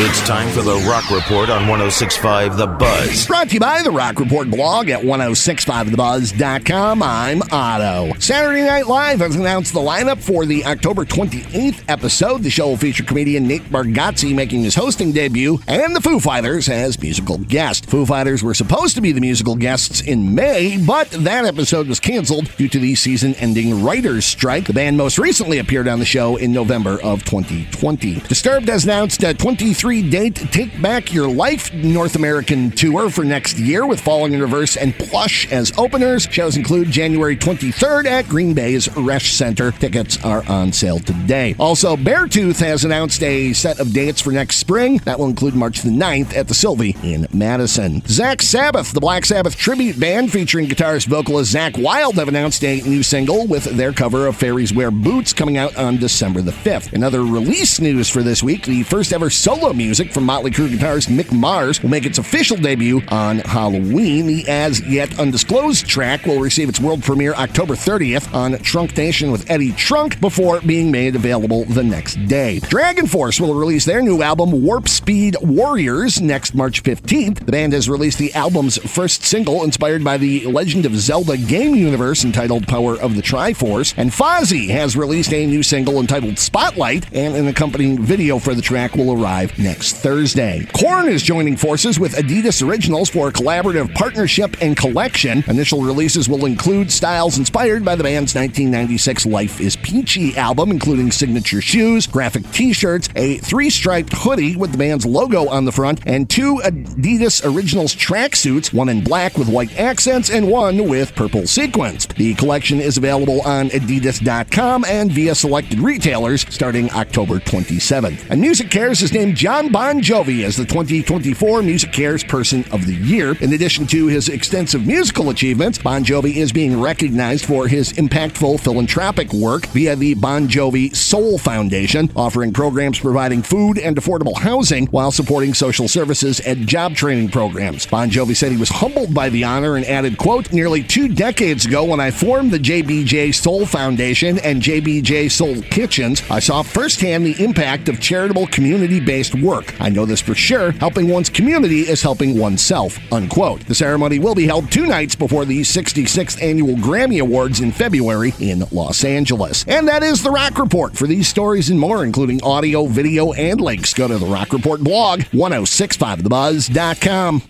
It's time for the Rock Report on 1065 The Buzz. Brought to you by the Rock Report blog at 1065TheBuzz.com. I'm Otto. Saturday Night Live has announced the lineup for the October 28th episode. The show will feature comedian Nate Bargatze making his hosting debut and the Foo Fighters as musical guest. Foo Fighters were supposed to be the musical guests in May, but that episode was canceled due to the season ending writers' strike. The band most recently appeared on the show in November of 2020. Disturbed has announced 23 date Take Back Your Life North American tour for next year with Falling in Reverse and Plush as openers. Shows include January 23rd at Green Bay's Resch Center. Tickets are on sale today. Also, Beartooth has announced a set of dates for next spring. That will include March the 9th at the Sylvee in Madison. Zakk Sabbath, the Black Sabbath tribute band featuring guitarist vocalist Zakk Wylde, have announced a new single with their cover of Fairies Wear Boots coming out on December the 5th. Another release news for this week the first ever solo music from Motley Crue guitarist Mick Mars will make its official debut on Halloween. The as yet undisclosed track will receive its world premiere October 30th on Trunk Nation with Eddie Trunk before being made available the next day. Dragon Force will release their new album Warp Speed Warriors next March 15th. The band has released the album's first single inspired by the Legend of Zelda game universe entitled Power of the Triforce, and Fozzy has released a new single entitled Spotlight, and an accompanying video for the track will arrive next Thursday. Korn is joining forces with Adidas Originals for a collaborative partnership and collection. Initial releases will include styles inspired by the band's 1996 Life is Peachy album, including signature shoes, graphic t shirts, a three striped hoodie with the band's logo on the front, and two Adidas Originals tracksuits, one in black with white accents and one with purple sequins. The collection is available on Adidas.com and via selected retailers starting October 27th. And MusiCares has named Jon Bon Jovi as the 2024 MusiCares Person of the Year. In addition to his extensive musical achievements, Bon Jovi is being recognized for his impactful philanthropic work via the Bon Jovi Soul Foundation, offering programs providing food and affordable housing while supporting social services and job training programs. Bon Jovi said he was humbled by the honor and added, quote, nearly two decades ago when I formed the JBJ Soul Foundation and JBJ Soul Kitchens, I saw firsthand the impact of charitable community-based work. I know this for sure. Helping one's community is helping oneself, unquote. The ceremony will be held two nights before the 66th annual Grammy Awards in February in Los Angeles. And that is the Rock Report. For these stories and more, including audio, video, and links, go to the Rock Report blog, 1065thebuzz.com.